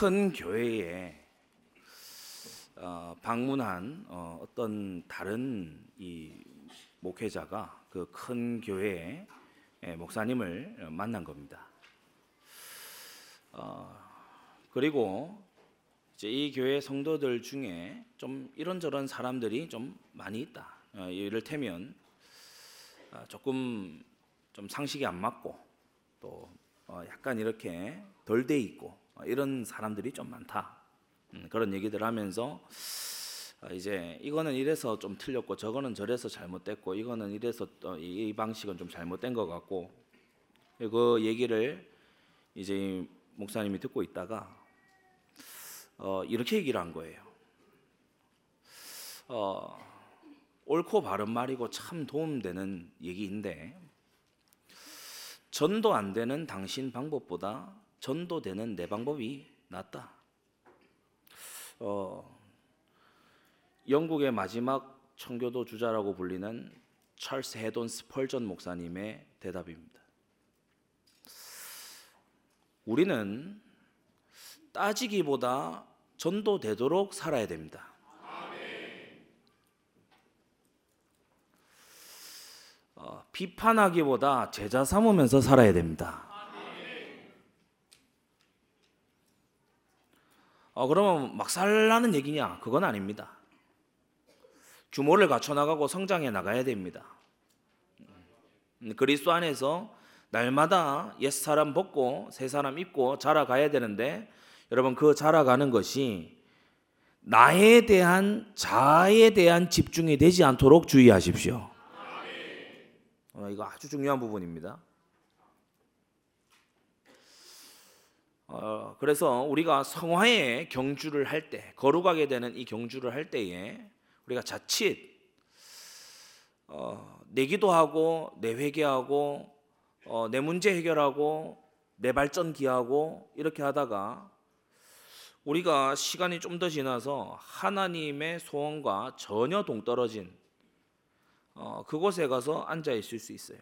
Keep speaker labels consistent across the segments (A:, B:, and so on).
A: 큰 교회에 어, 방문한 어, 어떤 다른 이 목회자가 그 큰 교회의 예, 목사님을 만난 겁니다. 어, 그리고 이제 이 교회 성도들 중에 좀 이런저런 사람들이 좀 많이 있다. 어, 이를테면 어, 조금 좀 상식이 안 맞고 또 어, 약간 이렇게 덜 돼 있고 어, 이런 사람들이 좀 많다. 음, 그런 얘기들 하면서 어, 이제 이거는 이래서 좀 틀렸고 저거는 저래서 잘못됐고 이거는 이래서 또이 방식은 좀 잘못된 것 같고 그 얘기를 이제 목사님이 듣고 있다가 어, 이렇게 얘기를 한 거예요. 어, 옳고 바른 말이고 참 도움되는 얘기인데 전도 안 되는 당신 방법보다 전도되는 내 방법이 낫다. 어, 영국의 마지막 청교도 주자라고 불리는 찰스 헤돈 스펄전 목사님의 대답입니다. 우리는 따지기보다 전도되도록 살아야 됩니다. 어, 비판하기보다 제자 삼으면서 살아야 됩니다. 어, 그러면 막 살라는 얘기냐? 그건 아닙니다. 규모를 갖춰 나가고 성장해 나가야 됩니다. 음, 그리스도 안에서 날마다 옛 사람 벗고 새 사람 입고 자라가야 되는데 여러분 그 자라가는 것이 나에 대한 자아에 대한 집중이 되지 않도록 주의하십시오. 어, 이거 아주 중요한 부분입니다. 어, 그래서 우리가 성화에 경주를 할 때, 거룩하게 되는 이 경주를 할 때에 우리가 자칫 어, 내 기도 하고 내 회개하고 어, 내 문제 해결하고 내 발전 기하고 이렇게 하다가 우리가 시간이 좀 더 지나서 하나님의 소원과 전혀 동떨어진 어, 그곳에 가서 앉아 있을 수 있어요.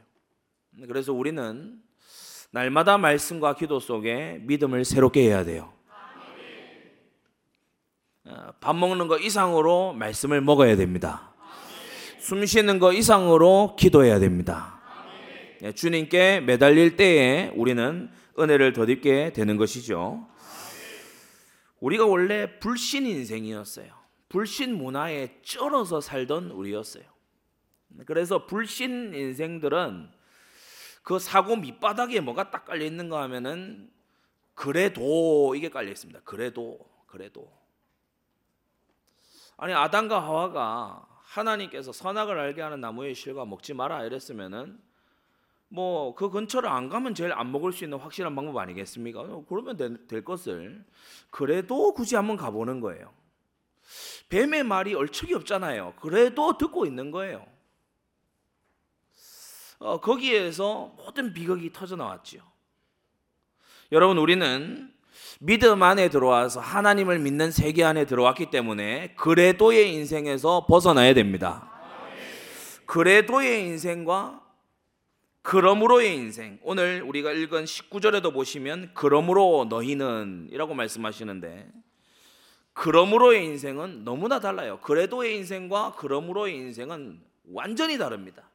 A: 그래서 우리는 날마다 말씀과 기도 속에 믿음을 새롭게 해야 돼요. 어, 밥 먹는 거 이상으로 말씀을 먹어야 됩니다. 숨 쉬는 거 이상으로 기도해야 됩니다. 예, 주님께 매달릴 때에 우리는 은혜를 덧입게 되는 것이죠. 우리가 원래 불신 인생이었어요. 불신 문화에 쩔어서 살던 우리였어요. 그래서 불신 인생들은 그 사고 밑바닥에 뭐가 딱 깔려 있는가 하면은 그래도 이게 깔려 있습니다. 그래도 그래도 아니 아담과 하와가 하나님께서 선악을 알게 하는 나무의 실과 먹지 마라 이랬으면은 뭐 그 근처를 안 가면 제일 안 먹을 수 있는 확실한 방법 아니겠습니까? 그러면 될, 될 것을 그래도 굳이 한번 가보는 거예요. 뱀의 말이 얼척이 없잖아요. 그래도 듣고 있는 거예요. 어, 거기에서 모든 비극이 터져 나왔지요. 여러분 우리는 믿음 안에 들어와서 하나님을 믿는 세계 안에 들어왔기 때문에 그래도의 인생에서 벗어나야 됩니다. 그래도의 인생과 그러므로의 인생. 오늘 우리가 읽은 19절에도 보시면 그러므로 너희는 이라고 말씀하시는데 그러므로의 인생은 너무나 달라요. 그래도의 인생과 그러므로의 인생은 완전히 다릅니다.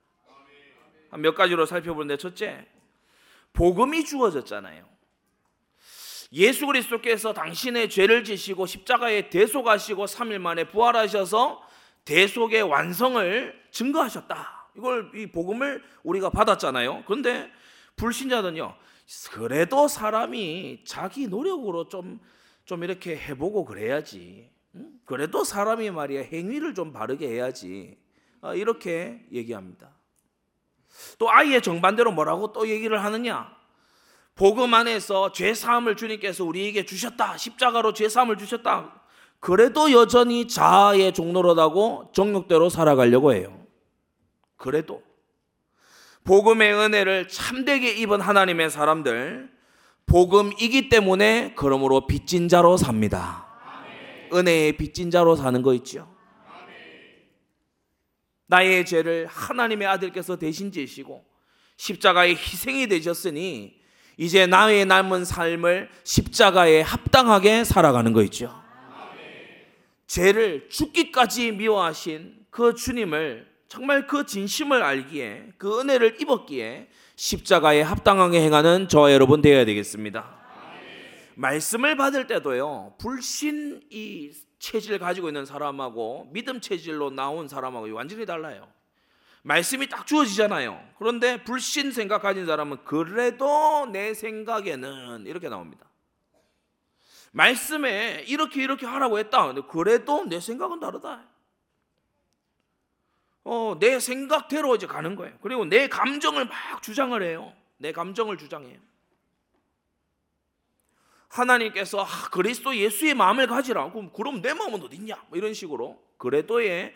A: 몇 가지로 살펴보는데 첫째, 복음이 주어졌잖아요. 예수 그리스도께서 당신의 죄를 지시고 십자가에 대속하시고 3일 만에 부활하셔서 대속의 완성을 증거하셨다. 이걸 이 복음을 우리가 받았잖아요. 그런데 불신자는요. 그래도 사람이 자기 노력으로 좀좀 이렇게 해보고 그래야지. 그래도 사람이 말이야 행위를 좀 바르게 해야지. 아, 이렇게 얘기합니다. 또 아예 정반대로 뭐라고 또 얘기를 하느냐? 복음 안에서 죄 사함을 주님께서 우리에게 주셨다. 십자가로 죄 사함을 주셨다. 그래도 여전히 자아의 종로로다고 정욕대로 살아가려고 해요. 그래도 복음의 은혜를 참되게 입은 하나님의 사람들 복음이기 때문에 그러므로 빚진 자로 삽니다. 은혜의 빚진 자로 사는 거 있죠. 나의 죄를 하나님의 아들께서 대신 지시고 십자가의 희생이 되셨으니 이제 나의 남은 삶을 십자가에 합당하게 살아가는 거 있죠. 죄를 죽기까지 미워하신 그 주님을 정말 그 진심을 알기에 그 은혜를 입었기에 십자가에 합당하게 행하는 저와 여러분 되어야 되겠습니다. 말씀을 받을 때도요 불신 이 체질 가지고 있는 사람하고 믿음 체질로 나온 사람하고 완전히 달라요. 말씀이 딱 주어지잖아요. 그런데 불신 생각 가진 사람은 그래도 내 생각에는 이렇게 나옵니다. 말씀에 이렇게 이렇게 하라고 했다. 근데 그래도 내 생각은 다르다. 어, 내 생각대로 이제 가는 거예요. 그리고 내 감정을 막 주장을 해요. 내 감정을 주장해요. 하나님께서 아, 그리스도 예수의 마음을 가지라. 그럼, 내 마음은 어딨냐? 뭐 이런 식으로 그래도의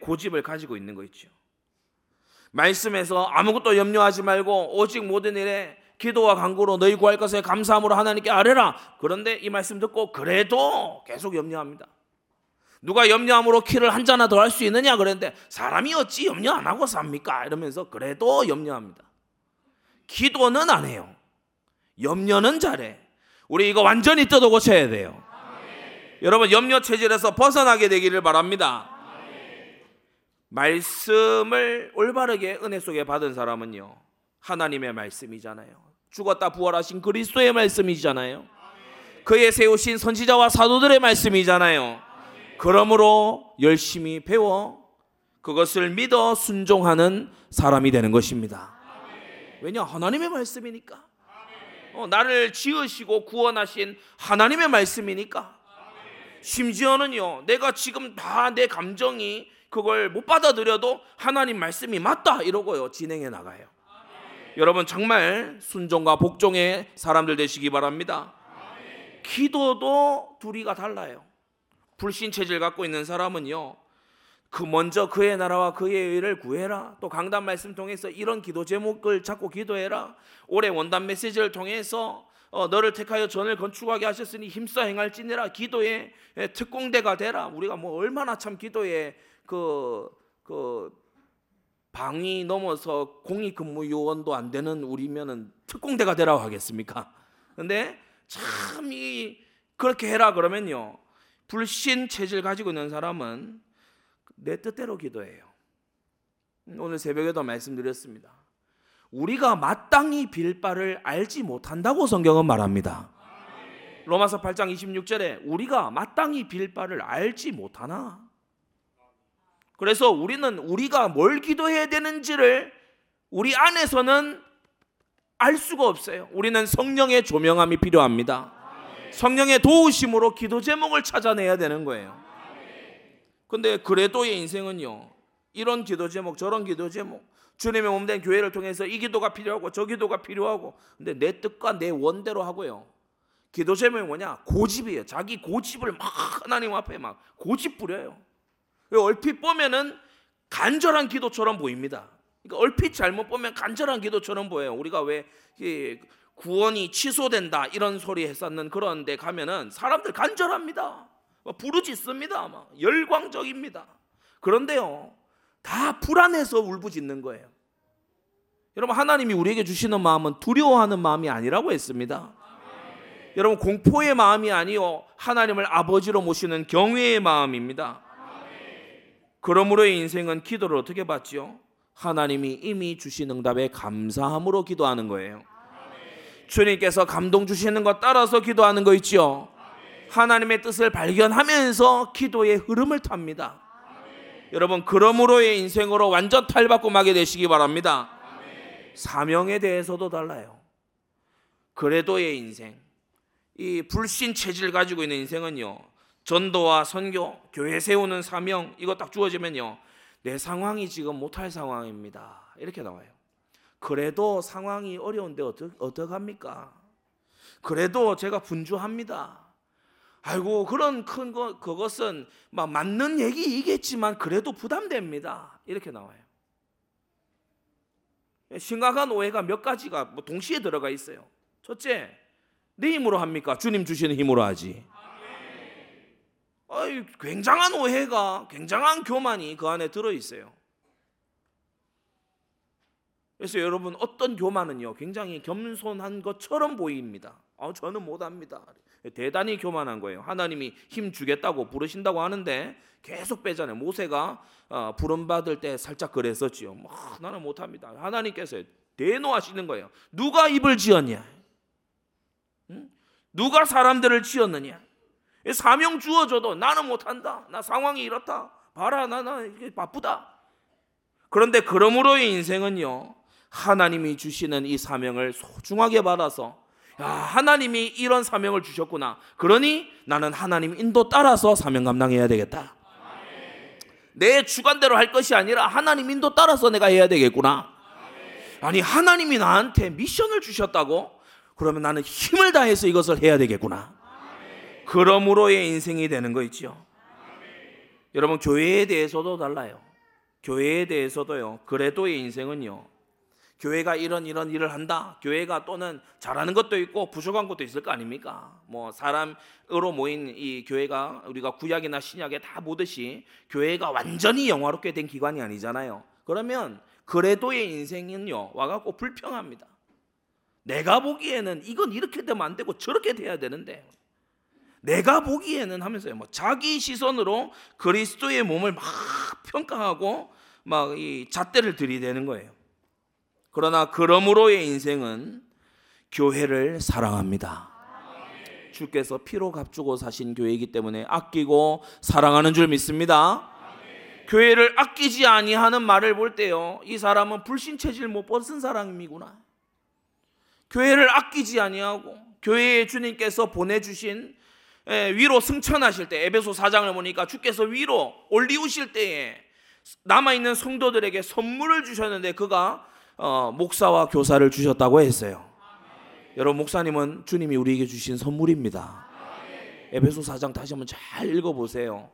A: 고집을 가지고 있는 거 있죠. 말씀에서 아무것도 염려하지 말고 오직 모든 일에 기도와 간구로 너희 구할 것에 감사함으로 하나님께 아뢰라. 그런데 이 말씀 듣고 그래도 계속 염려합니다. 누가 염려함으로 키를 한 잔나 더 할 수 있느냐 그랬는데 사람이 어찌 염려 안 하고 삽니까? 이러면서 그래도 염려합니다. 기도는 안 해요. 염려는 잘해. 우리 이거 완전히 뜯어 고쳐야 돼요. 여러분 염려 체질에서 벗어나게 되기를 바랍니다. 말씀을 올바르게 은혜 속에 받은 사람은요. 하나님의 말씀이잖아요. 죽었다 부활하신 그리스도의 말씀이잖아요. 그의 세우신 선지자와 사도들의 말씀이잖아요. 그러므로 열심히 배워 그것을 믿어 순종하는 사람이 되는 것입니다. 왜냐 하나님의 말씀이니까. 어, 나를 지으시고 구원하신 하나님의 말씀이니까. 심지어는요, 내가 지금 다 내 감정이 그걸 못 받아들여도 하나님 말씀이 맞다 이러고요 진행해 나가요. 여러분 정말 순종과 복종의 사람들 되시기 바랍니다. 기도도 둘이가 달라요. 불신 체질 갖고 있는 사람은요. 그 먼저 그의 나라와 그의 의를 구해라. 또 강단 말씀 통해서 이런 기도 제목을 잡고 기도해라. 올해 원단 메시지를 통해서 어, 너를 택하여 전을 건축하게 하셨으니 힘써 행할지니라. 기도의 특공대가 되라. 우리가 뭐 얼마나 참 기도에 그, 그 방이 넘어서 공익 근무 요원도 안 되는 우리면은 특공대가 되라고 하겠습니까? 근데 참 이 그렇게 해라 그러면요. 불신 체질 가지고 있는 사람은 내 뜻대로 기도해요. 오늘 새벽에도 말씀드렸습니다. 우리가 마땅히 빌 바를 알지 못한다고 성경은 말합니다. 로마서 8장 26절에 우리가 마땅히 빌 바를 알지 못하나? 그래서 우리는 우리가 뭘 기도해야 되는지를 우리 안에서는 알 수가 없어요. 우리는 성령의 조명함이 필요합니다. 성령의 도우심으로 기도 제목을 찾아내야 되는 거예요. 근데 그래도의 인생은요. 이런 기도 제목, 저런 기도 제목, 주님의 몸된 교회를 통해서 이 기도가 필요하고 저 기도가 필요하고 근데 내 뜻과 내 원대로 하고요. 기도 제목이 뭐냐? 고집이에요. 자기 고집을 막 하나님 앞에 막 고집 부려요. 얼핏 보면은 간절한 기도처럼 보입니다. 그러니까 얼핏 잘못 보면 간절한 기도처럼 보여요. 우리가 왜 구원이 취소된다 이런 소리 했었는 그런 데 가면은 사람들 간절합니다. 부르짖습니다. 막 열광적입니다. 그런데요. 다 불안해서 울부짖는 거예요. 여러분 하나님이 우리에게 주시는 마음은 두려워하는 마음이 아니라고 했습니다. 여러분 공포의 마음이 아니요 하나님을 아버지로 모시는 경외의 마음입니다. 그러므로 인생은 기도를 어떻게 받지요? 하나님이 이미 주신 응답에 감사함으로 기도하는 거예요. 주님께서 감동 주시는 것 따라서 기도하는 거 있죠. 하나님의 뜻을 발견하면서 기도의 흐름을 탑니다. 여러분 그러므로의 인생으로 완전 탈바꿈하게 되시기 바랍니다. 사명에 대해서도 달라요. 그래도의 인생, 이 불신 체질 가지고 있는 인생은요. 전도와 선교, 교회 세우는 사명 이거 딱 주어지면요. 내 상황이 지금 못할 상황입니다. 이렇게 나와요. 그래도 상황이 어려운데 어떡, 어떡합니까? 그래도 제가 분주합니다. 아이고 그런 큰 거, 그것은 막 맞는 얘기이겠지만 그래도 부담됩니다. 이렇게 나와요. 심각한 오해가 몇 가지가 뭐 동시에 들어가 있어요. 첫째, 내 힘으로 합니까? 주님 주시는 힘으로 하지. 아이, 굉장한 오해가, 굉장한 교만이 그 안에 들어 있어요. 그래서 여러분 어떤 교만은요 굉장히 겸손한 것처럼 보입니다. 아, 저는 못합니다. 대단히 교만한 거예요. 하나님이 힘 주겠다고 부르신다고 하는데 계속 빼잖아요. 모세가 어, 부름 받을 때 살짝 그랬었지요. 뭐, 나는 못합니다. 하나님께서 대노하시는 거예요. 누가 입을 지었냐? 응? 누가 사람들을 지었느냐? 사명 주어줘도 나는 못한다. 나 상황이 이렇다. 봐라, 나나 바쁘다. 그런데 그러므로의 인생은요. 하나님이 주시는 이 사명을 소중하게 받아서 야, 하나님이 이런 사명을 주셨구나. 그러니 나는 하나님 인도 따라서 사명 감당해야 되겠다. 내 주관대로 할 것이 아니라 하나님 인도 따라서 내가 해야 되겠구나. 아니 하나님이 나한테 미션을 주셨다고? 그러면 나는 힘을 다해서 이것을 해야 되겠구나. 그러므로의 인생이 되는 거 있죠. 여러분 교회에 대해서도 달라요. 교회에 대해서도요. 그래도의 인생은요. 교회가 이런 이런 일을 한다. 교회가 또는 잘하는 것도 있고 부족한 것도 있을 거 아닙니까? 뭐 사람으로 모인 이 교회가 우리가 구약이나 신약에 다 보듯이 교회가 완전히 영화롭게 된 기관이 아니잖아요. 그러면 그래도의 인생은요 와갖고 불평합니다. 내가 보기에는 이건 이렇게 되면 안 되고 저렇게 돼야 되는데 내가 보기에는 하면서요 뭐 자기 시선으로 그리스도의 몸을 막 평가하고 막 이 잣대를 들이대는 거예요. 그러나 그러므로의 인생은 교회를 사랑합니다. 주께서 피로 값주고 사신 교회이기 때문에 아끼고 사랑하는 줄 믿습니다. 교회를 아끼지 아니하는 말을 볼 때요. 이 사람은 불신 체질 못 벗은 사람이구나. 교회를 아끼지 아니하고 교회에 주님께서 보내 주신 예, 위로 승천하실 때 에베소 4장을 보니까 주께서 위로 올리우실 때에 남아 있는 성도들에게 선물을 주셨는데 그가 어, 목사와 교사를 주셨다고 했어요. 여러분 목사님은 주님이 우리에게 주신 선물입니다. 에베소 4장 다시 한번 잘 읽어보세요.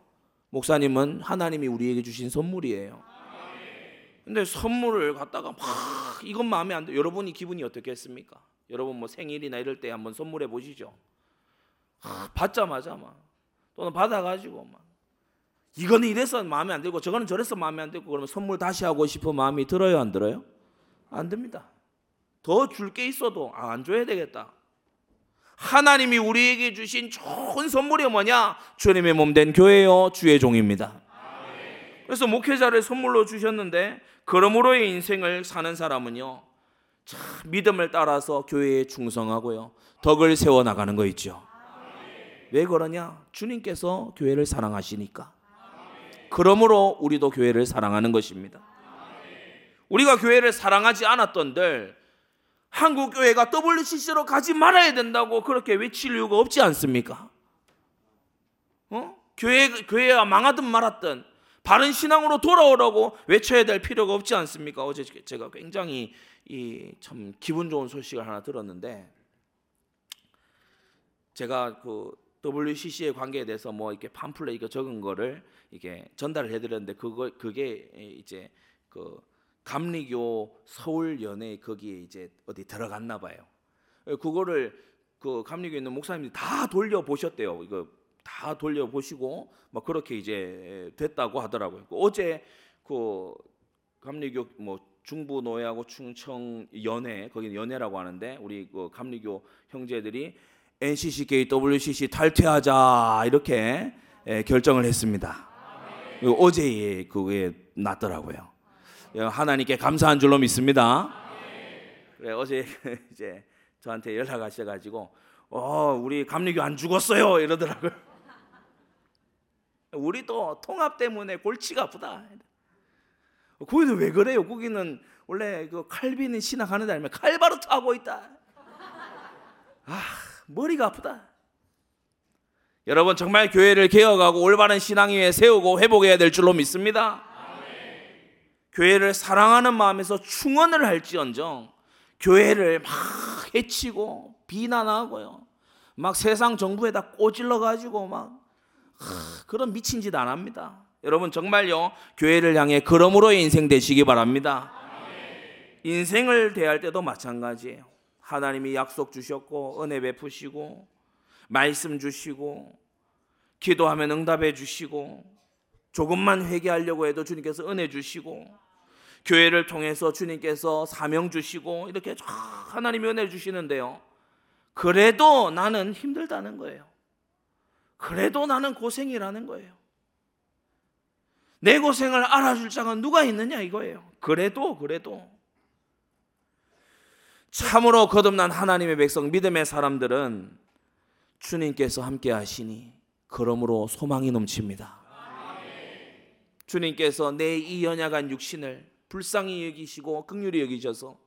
A: 목사님은 하나님이 우리에게 주신 선물이에요. 근데 선물을 갖다가 막 이건 마음에 안 돼. 여러분이 기분이 어떻겠습니까? 여러분 뭐 생일이나 이럴 때 한번 선물해 보시죠. 아, 받자마자 막 또는 받아가지고 막 이거는 이래서 마음에 안 들고 저거는 저래서 마음에 안 들고 그러면 선물 다시 하고 싶은 마음이 들어요 안 들어요? 안 됩니다. 더 줄 게 있어도 아, 안 줘야 되겠다. 하나님이 우리에게 주신 좋은 선물이 뭐냐? 주님의 몸 된 교회요 주의 종입니다. 그래서 목회자를 선물로 주셨는데 그러므로의 인생을 사는 사람은요. 참 믿음을 따라서 교회에 충성하고요. 덕을 세워 나가는 거 있죠. 왜 그러냐? 주님께서 교회를 사랑하시니까. 그러므로 우리도 교회를 사랑하는 것입니다. 우리가 교회를 사랑하지 않았던들 한국 교회가 WCC로 가지 말아야 된다고 그렇게 외칠 이유가 없지 않습니까? 어? 교회 교회가 망하든 말았든 바른 신앙으로 돌아오라고 외쳐야 될 필요가 없지 않습니까? 어제 제가 굉장히 이 참 기분 좋은 소식을 하나 들었는데 제가 그 WCC의 관계에 대해서 뭐 이렇게 팜플렛 이거 적은 거를 이게 전달을 해드렸는데 그거 그게 이제 그 감리교 서울 연회 거기에 이제 어디 들어갔나 봐요. 그거를 그 감리교에 있는 목사님들이 다 돌려 보셨대요. 이거 다 돌려 보시고 뭐 그렇게 이제 됐다고 하더라고요. 그 어제 그 감리교 뭐 중부 노예하고 충청 연회 거기 연회라고 하는데 우리 그 감리교 형제들이 NCCK WCC 탈퇴하자 이렇게 결정을 했습니다. 어제 그게 났더라고요. 하나님께 감사한 줄로 믿습니다. 그래 어제 이제 저한테 연락하셔가지고 어 우리 감리교 안 죽었어요 이러더라고요. 우리도 통합 때문에 골치가 아프다. 거기는 왜 그래요? 거기는 원래 그 칼빈이 신학하는 데 아니면 칼바르트 하고 있다. 아 머리가 아프다. 여러분 정말 교회를 개혁하고 올바른 신앙 위에 세우고 회복해야 될 줄로 믿습니다. 교회를 사랑하는 마음에서 충원을 할지언정 교회를 막 해치고 비난하고요. 막 세상 정부에다 꼬질러 가지고 막 그런 미친 짓 안 합니다. 여러분 정말요 교회를 향해 그러므로의 인생 되시기 바랍니다. 인생을 대할 때도 마찬가지예요. 하나님이 약속 주셨고 은혜 베푸시고 말씀 주시고 기도하면 응답해 주시고 조금만 회개하려고 해도 주님께서 은혜 주시고 교회를 통해서 주님께서 사명 주시고 이렇게 쫙 하나님이 은혜 주시는데요. 그래도 나는 힘들다는 거예요. 그래도 나는 고생이라는 거예요. 내 고생을 알아줄 자가 누가 있느냐 이거예요. 그래도 그래도 참으로 거듭난 하나님의 백성 믿음의 사람들은 주님께서 함께 하시니 그러므로 소망이 넘칩니다. 주님께서 내 이 연약한 육신을 불쌍히 여기시고 극률히 여기셔서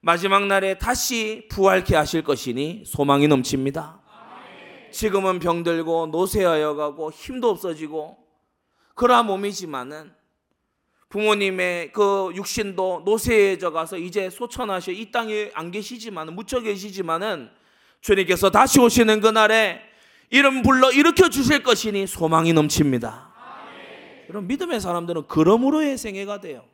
A: 마지막 날에 다시 부활케 하실 것이니 소망이 넘칩니다. 지금은 병들고 노쇠하여 가고 힘도 없어지고 그러한 몸이지만은 부모님의 그 육신도 노쇠해져 가서 이제 소천하셔 이 땅에 안 계시지만은 묻혀 계시지만은 주님께서 다시 오시는 그날에 이름 불러 일으켜 주실 것이니 소망이 넘칩니다. 여러분 믿음의 사람들은 그러므로의 생애가 돼요.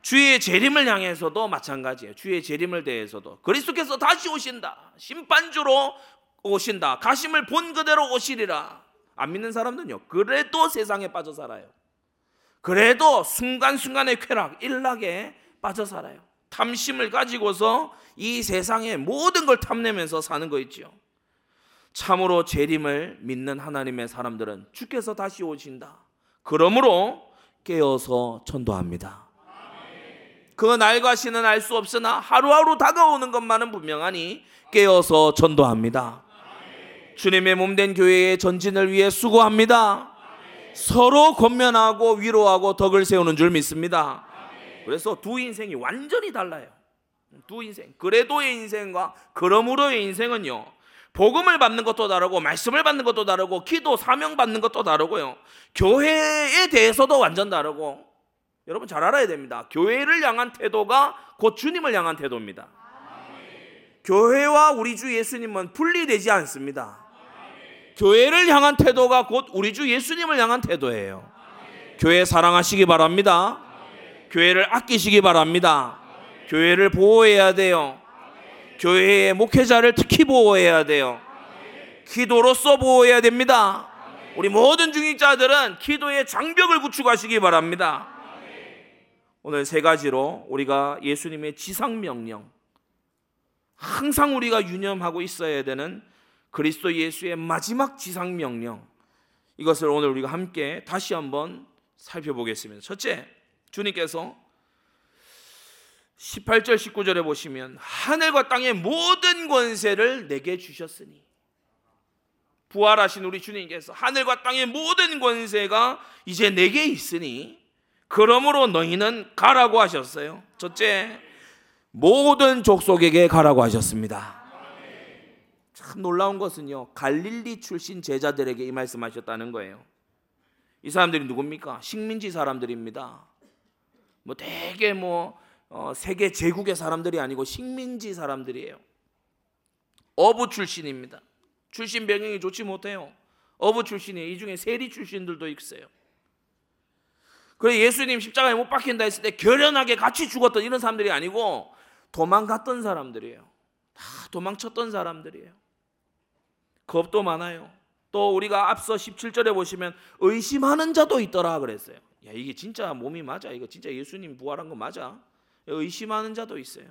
A: 주의 재림을 향해서도 마찬가지예요. 주의 재림을 대해서도 그리스도께서 다시 오신다. 심판주로 오신다. 가심을 본 그대로 오시리라. 안 믿는 사람들은요. 그래도 세상에 빠져 살아요. 그래도 순간순간의 쾌락, 일락에 빠져 살아요. 탐심을 가지고서 이 세상의 모든 걸 탐내면서 사는 거 있지요. 참으로 재림을 믿는 하나님의 사람들은 주께서 다시 오신다. 그러므로 깨어서 전도합니다. 그 날과 시는 알 수 없으나 하루하루 다가오는 것만은 분명하니 깨어서 전도합니다. 주님의 몸된 교회의 전진을 위해 수고합니다. 서로 권면하고 위로하고 덕을 세우는 줄 믿습니다. 그래서 두 인생이 완전히 달라요. 두 인생. 그래도의 인생과 그러므로의 인생은요. 복음을 받는 것도 다르고 말씀을 받는 것도 다르고 기도 사명 받는 것도 다르고요. 교회에 대해서도 완전 다르고 여러분 잘 알아야 됩니다. 교회를 향한 태도가 곧 주님을 향한 태도입니다. 교회와 우리 주 예수님은 분리되지 않습니다. 교회를 향한 태도가 곧 우리 주 예수님을 향한 태도예요. 교회 사랑하시기 바랍니다. 교회를 아끼시기 바랍니다. 교회를 보호해야 돼요. 교회의 목회자를 특히 보호해야 돼요. 기도로서 보호해야 됩니다. 우리 모든 중직자들은 기도의 장벽을 구축하시기 바랍니다. 오늘 세 가지로 우리가 예수님의 지상 명령, 항상 우리가 유념하고 있어야 되는 그리스도 예수의 마지막 지상 명령, 이것을 오늘 우리가 함께 다시 한번 살펴보겠습니다. 첫째, 주님께서 18절 19절에 보시면 하늘과 땅의 모든 권세를 내게 주셨으니 부활하신 우리 주님께서 하늘과 땅의 모든 권세가 이제 내게 있으니 그러므로 너희는 가라고 하셨어요. 첫째, 모든 족속에게 가라고 하셨습니다. 참 놀라운 것은요, 갈릴리 출신 제자들에게 이 말씀하셨다는 거예요. 이 사람들이 누굽니까? 식민지 사람들입니다. 뭐 되게 뭐 어, 세계 제국의 사람들이 아니고 식민지 사람들이에요. 어부 출신입니다. 출신 배경이 좋지 못해요. 어부 출신이 이 중에 세리 출신들도 있어요. 그래 예수님 십자가에 못 박힌다 했을 때 결연하게 같이 죽었던 이런 사람들이 아니고 도망갔던 사람들이에요. 다 도망쳤던 사람들이에요. 겁도 많아요. 또 우리가 앞서 17절에 보시면 의심하는 자도 있더라 그랬어요. 야 이게 진짜 몸이 맞아? 이거 진짜 예수님 부활한 거 맞아? 의심하는 자도 있어요.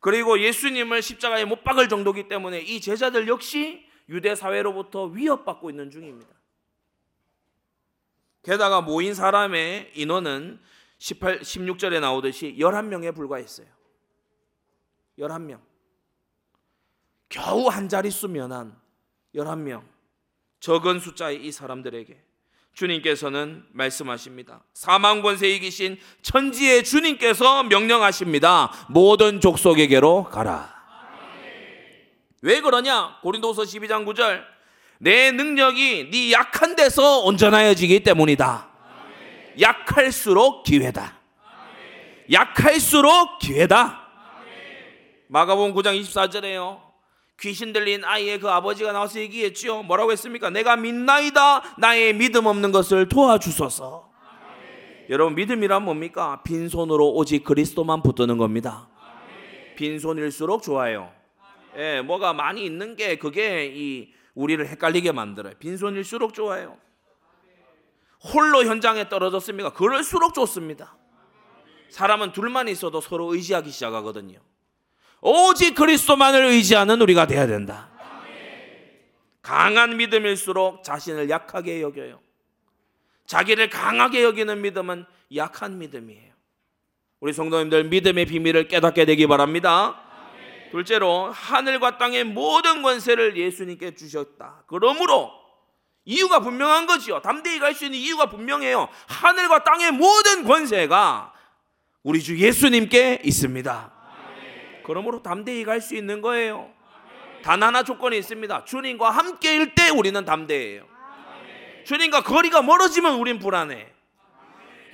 A: 그리고 예수님을 십자가에 못 박을 정도기 때문에 이 제자들 역시 유대 사회로부터 위협받고 있는 중입니다. 게다가 모인 사람의 인원은 18, 16절에 나오듯이 11명에 불과했어요. 11명. 겨우 한 자릿수 면 한 11명. 적은 숫자의 이 사람들에게 주님께서는 말씀하십니다. 사망 권세 이기신 천지의 주님께서 명령하십니다. 모든 족속에게로 가라. 왜 그러냐? 고린도서 12장 9절. 내 능력이 네 약한 데서 온전하여지기 때문이다. 약할수록 기회다. 약할수록 기회다. 마가복음 9장 24절에요. 귀신 들린 아이의 그 아버지가 나와서 얘기했지요. 뭐라고 했습니까? 내가 믿나이다. 나의 믿음 없는 것을 도와주소서. 여러분 믿음이란 뭡니까? 빈손으로 오직 그리스도만 붙드는 겁니다. 빈손일수록 좋아요. 예, 뭐가 많이 있는 게 그게 이 우리를 헷갈리게 만들어요. 빈손일수록 좋아요. 홀로 현장에 떨어졌습니까? 그럴수록 좋습니다. 사람은 둘만 있어도 서로 의지하기 시작하거든요. 오직 그리스도만을 의지하는 우리가 되어야 된다. 강한 믿음일수록 자신을 약하게 여겨요. 자기를 강하게 여기는 믿음은 약한 믿음이에요. 우리 성도님들 믿음의 비밀을 깨닫게 되기 바랍니다. 둘째로 하늘과 땅의 모든 권세를 예수님께 주셨다. 그러므로 이유가 분명한 거지요. 담대히 갈 수 있는 이유가 분명해요. 하늘과 땅의 모든 권세가 우리 주 예수님께 있습니다. 그러므로 담대히 갈 수 있는 거예요. 단 하나 조건이 있습니다. 주님과 함께일 때 우리는 담대해요. 주님과 거리가 멀어지면 우린 불안해.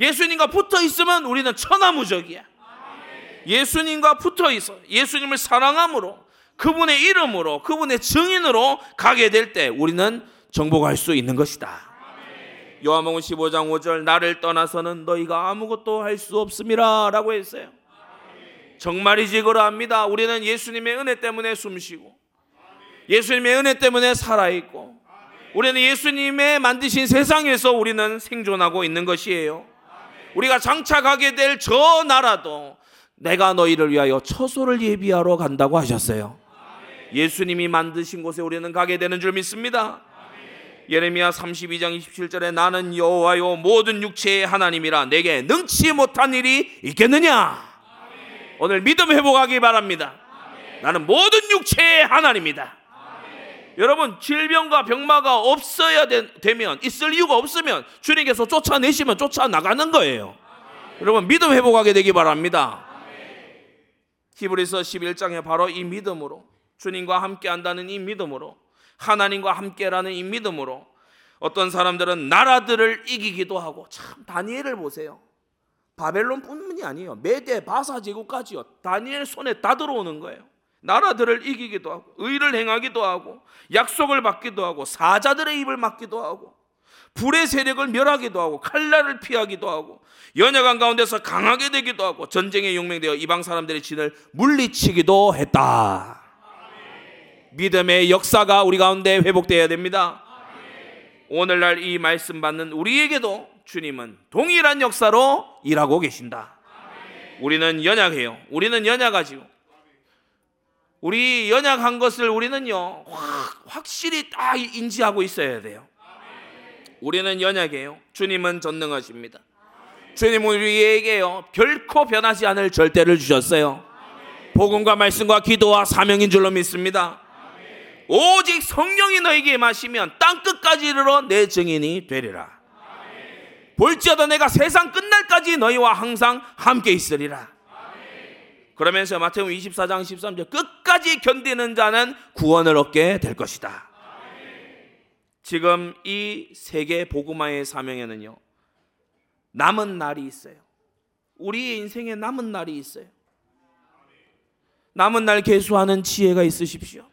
A: 예수님과 붙어 있으면 우리는 천하무적이야. 예수님과 붙어 있어. 예수님을 사랑함으로 그분의 이름으로 그분의 증인으로 가게 될 때 우리는 정복할 수 있는 것이다. 요한복음 15장 5절 나를 떠나서는 너희가 아무것도 할 수 없음이라라고 했어요. 정말이지 그러합니다. 우리는 예수님의 은혜 때문에 숨쉬고 예수님의 은혜 때문에 살아 있고 우리는 예수님의 만드신 세상에서 우리는 생존하고 있는 것이에요. 우리가 장착하게 될 저 나라도 내가 너희를 위하여 처소를 예비하러 간다고 하셨어요. 예수님이 만드신 곳에 우리는 가게 되는 줄 믿습니다. 예레미야 32장 27절에 나는 여호와요 모든 육체의 하나님이라 내게 능치 못한 일이 있겠느냐? 오늘 믿음 회복하기 바랍니다. 나는 모든 육체의 하나님이다. 여러분 질병과 병마가 없어야 되, 면 있을 이유가 없으면 주님께서 쫓아내시면 쫓아나가는 거예요. 여러분 믿음 회복하게 되기 바랍니다. 히브리서 11장에 바로 이 믿음으로 주님과 함께 한다는 이 믿음으로 하나님과 함께라는 이 믿음으로 어떤 사람들은 나라들을 이기기도 하고 참 다니엘을 보세요. 바벨론뿐만이 아니에요. 메대 바사 제국까지요. 다니엘 손에 다 들어오는 거예요. 나라들을 이기기도 하고 의를 행하기도 하고 약속을 받기도 하고 사자들의 입을 막기도 하고 불의 세력을 멸하기도 하고 칼날을 피하기도 하고 연약한 가운데서 강하게 되기도 하고 전쟁에 용맹되어 이방 사람들의 진을 물리치기도 했다. 믿음의 역사가 우리 가운데 회복되어야 됩니다. 오늘날 이 말씀 받는 우리에게도 주님은 동일한 역사로 일하고 계신다. 우리는 연약해요. 우리는 연약하지요. 우리 연약한 것을 우리는요 확, 확실히 딱 인지하고 있어야 돼요. 우리는 연약해요. 주님은 전능하십니다. 주님은 우리에게요 결코 변하지 않을 절대를 주셨어요. 복음과 말씀과 기도와 사명인 줄로 믿습니다. 오직 성령이 너에게 마시면 땅 끝까지 이르러 내 증인이 되리라. 볼지어다 내가 세상 끝날까지 너희와 항상 함께 있으리라. 그러면서 마태복음 24장 13절 끝까지 견디는 자는 구원을 얻게 될 것이다. 지금 이 세계 복음화의 사명에는요. 남은 날이 있어요. 우리의 인생에 남은 날이 있어요. 남은 날 계수하는 지혜가 있으십시오.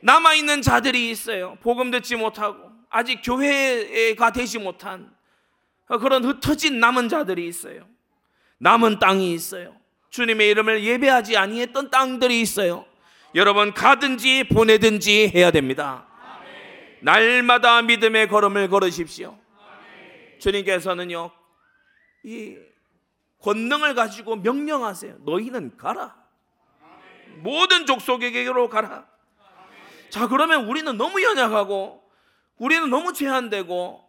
A: 남아 있는 자들이 있어요. 복음 듣지 못하고 아직 교회가 되지 못한 그런 흩어진 남은 자들이 있어요. 남은 땅이 있어요. 주님의 이름을 예배하지 아니했던 땅들이 있어요. 여러분 가든지 보내든지 해야 됩니다. 날마다 믿음의 걸음을 걸으십시오. 주님께서는요 이 권능을 가지고 명령하세요. 너희는 가라. 모든 족속에게로 가라. 자 그러면 우리는 너무 연약하고 우리는 너무 제한되고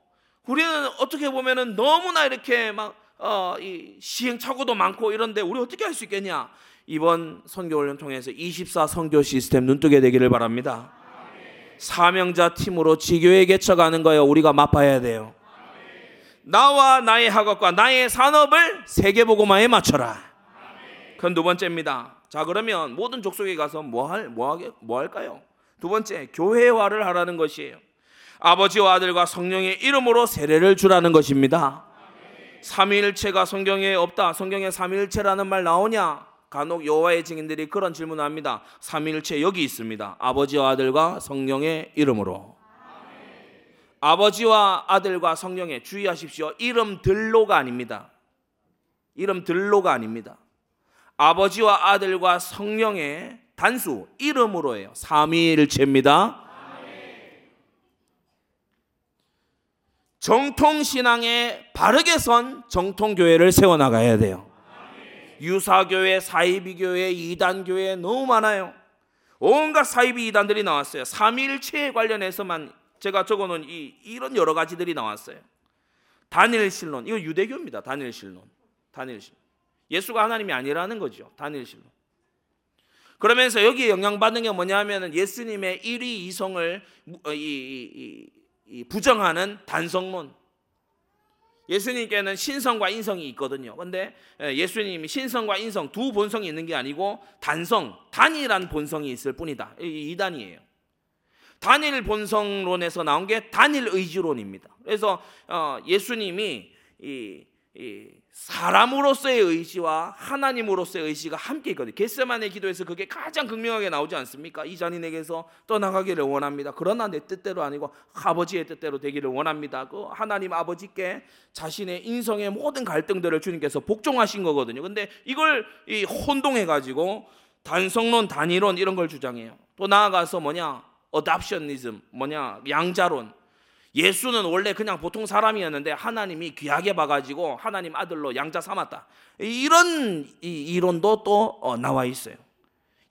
A: 우리는 어떻게 보면은 너무나 이렇게 막 어, 이 시행착오도 많고 이런데 우리 어떻게 할 수 있겠냐? 이번 선교훈련 통해서 24 선교 시스템 눈뜨게 되기를 바랍니다. 사명자 팀으로 지교에 개척하는 거예요. 우리가 맛봐야 돼요. 나와 나의 학업과 나의 산업을 세계보고마에 맞춰라. 그건 두 번째입니다. 자 그러면 모든 족속에 가서 뭐 할 뭐 하게 뭐 할까요? 두 번째 교회화를 하라는 것이에요. 아버지와 아들과 성령의 이름으로 세례를 주라는 것입니다. 삼위일체가 성경에 없다. 성경에 삼위일체라는 말 나오냐? 간혹 여호와의 증인들이 그런 질문을 합니다. 삼위일체 여기 있습니다. 아버지와 아들과 성령의 이름으로. 아버지와 아들과 성령의 주의하십시오. 이름들로가 아닙니다. 이름들로가 아닙니다. 아버지와 아들과 성령의 단수 이름으로예요. 삼위일체입니다. 정통 신앙에 바르게 선 정통 교회를 세워 나가야 돼요. 유사교회, 사이비교회, 이단교회 너무 많아요. 온갖 사이비 이단들이 나왔어요. 삼일체 관련해서만 제가 적어놓은 이, 이런 여러 가지들이 나왔어요. 단일 신론, 이거 유대교입니다. 단일 신론, 단일 신론. 예수가 하나님이 아니라는 거죠. 단일 신론. 그러면서 여기에 영향받는 게 뭐냐면은 예수님의 1위 이성을 이, 이, 이, 부정하는 단성론. 예수님께는 신성과 인성이 있거든요. 근데 예, 예수님이 신성과 인성 두 본성이 있는 게 아니고 단성, 단일한 본성이 있을 뿐이다. 이 단이에요. 단일 본성론에서 나온 게 단일 의지론입니다. 그래서 어, 예수님이 이, 이 사람으로서의 의지와 하나님으로서의 의지가 함께 있거든요. 겟세만의 기도에서 그게 가장 극명하게 나오지 않습니까? 이 잔인에게서 떠나가기를 원합니다. 그러나 내 뜻대로 아니고 아버지의 뜻대로 되기를 원합니다. 그 하나님 아버지께 자신의 인성의 모든 갈등들을 주님께서 복종하신 거거든요. 근데 이걸 이 혼동해 가지고 단성론, 단위론 이런 걸 주장해요. 또 나아가서 뭐냐? 어답션니즘 뭐냐? 양자론. 예수는 원래 그냥 보통 사람이었는데 하나님이 귀하게 봐가지고 하나님 아들로 양자 삼았다. 이런 이론도 또 어, 나와 있어요.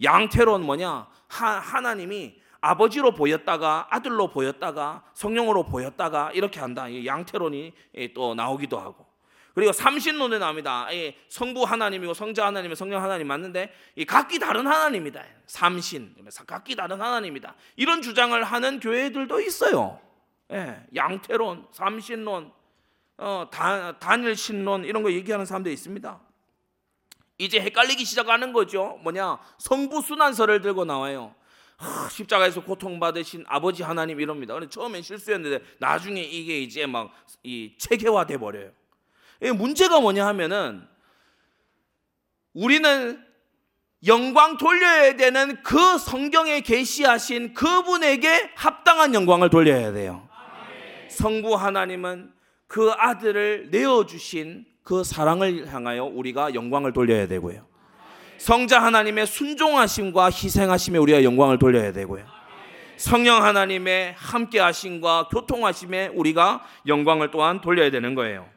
A: 양태론 뭐냐? 하, 하나님이 아버지로 보였다가 아들로 보였다가 성령으로 보였다가 이렇게 한다. 양태론이 또 나오기도 하고. 그리고 삼신론에 나옵니다. 성부 하나님이고 성자 하나님이 성령 하나님 맞는데 각기 다른 하나님이다. 삼신, 각기 다른 하나님이다. 이런 주장을 하는 교회들도 있어요. 예, 양태론, 삼신론, 어, 단, 단일신론 이런 거 얘기하는 사람도 있습니다. 이제 헷갈리기 시작하는 거죠. 뭐냐? 성부 순환설을 들고 나와요. 하, 십자가에서 고통받으신 아버지 하나님 이럽니다. 근데 처음엔 실수였는데 나중에 이게 이제 막 이 체계화돼 버려요. 문제가 뭐냐 하면은 우리는 영광 돌려야 되는 그 성경에 계시하신 그분에게 합당한 영광을 돌려야 돼요. 성부 하나님은 그 아들을 내어주신 그 사랑을 향하여 우리가 영광을 돌려야 되고요. 성자 하나님의 순종하심과 희생하심에 우리가 영광을 돌려야 되고요. 성령 하나님의 함께하심과 교통하심에 우리가 영광을 또한 돌려야 되는 거예요.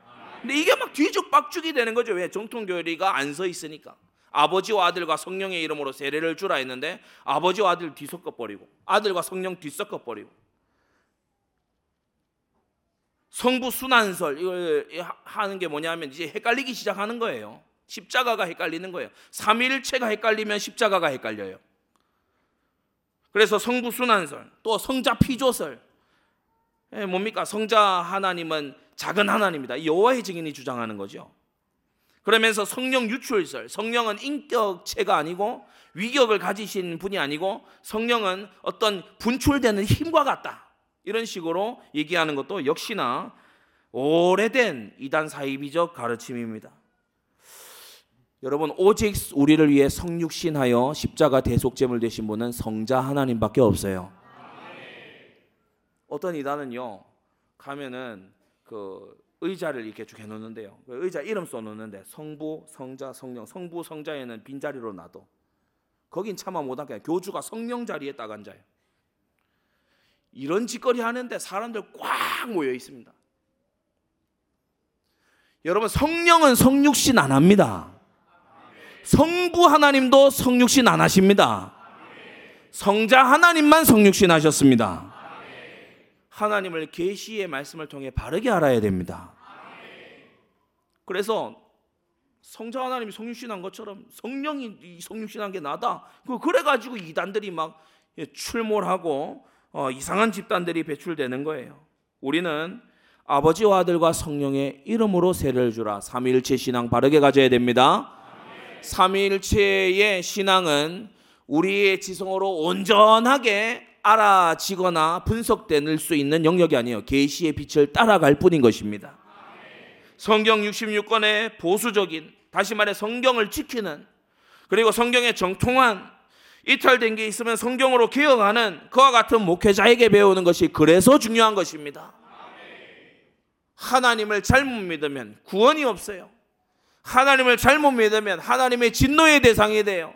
A: 근데 이게 막 뒤죽박죽이 되는 거죠. 왜? 정통교리가 안 서 있으니까. 아버지와 아들과 성령의 이름으로 세례를 주라 했는데 아버지와 아들 뒤섞어 버리고 아들과 성령 뒤섞어 버리고 성부 순환설 이걸 하는 게 뭐냐면 이제 헷갈리기 시작하는 거예요. 십자가가 헷갈리는 거예요. 삼일체가 헷갈리면 십자가가 헷갈려요. 그래서 성부 순환설, 또 성자 피조설. 예, 뭡니까? 성자 하나님은 작은 하나님이다. 여호와의 증인이 주장하는 거죠. 그러면서 성령 유출설, 성령은 인격체가 아니고 위격을 가지신 분이 아니고 성령은 어떤 분출되는 힘과 같다. 이런 식으로 얘기하는 것도 역시나 오래된 이단 사이비적 가르침입니다. 여러분 오직 우리를 위해 성육신하여 십자가 대속제물 되신 분은 성자 하나님밖에 없어요. 어떤 이단은요 가면은 그 의자를 이렇게 쭉 해놓는데요. 그 의자 이름 써놓는데 성부, 성자, 성령, 성부, 성자에는 빈 자리로 놔도 거긴 차마 못하게 교주가 성령 자리에 딱 앉아요. 이런 짓거리 하는데 사람들 꽉 모여 있습니다. 여러분 성령은 성육신 안 합니다. 성부 하나님도 성육신 안 하십니다. 성자 하나님만 성육신 하셨습니다. 하나님을 계시의 말씀을 통해 바르게 알아야 됩니다. 그래서 성자 하나님이 성육신한 것처럼 성령이 성육신한 게 나다. 그 그래 가지고 이단들이 막 출몰하고 어, 이상한 집단들이 배출되는 거예요. 우리는 아버지와 아들과 성령의 이름으로 세례를 주라. 삼위일체 신앙 바르게 가져야 됩니다. 삼위일체의 신앙은 우리의 지성으로 온전하게 알아지거나 분석될 수 있는 영역이 아니에요. 계시의 빛을 따라갈 뿐인 것입니다. 성경 66권의 보수적인 다시 말해 성경을 지키는 그리고 성경의 정통한 이탈된 게 있으면 성경으로 기억하는 그와 같은 목회자에게 배우는 것이 그래서 중요한 것입니다. 하나님을 잘못 믿으면 구원이 없어요. 하나님을 잘못 믿으면 하나님의 진노의 대상이 돼요.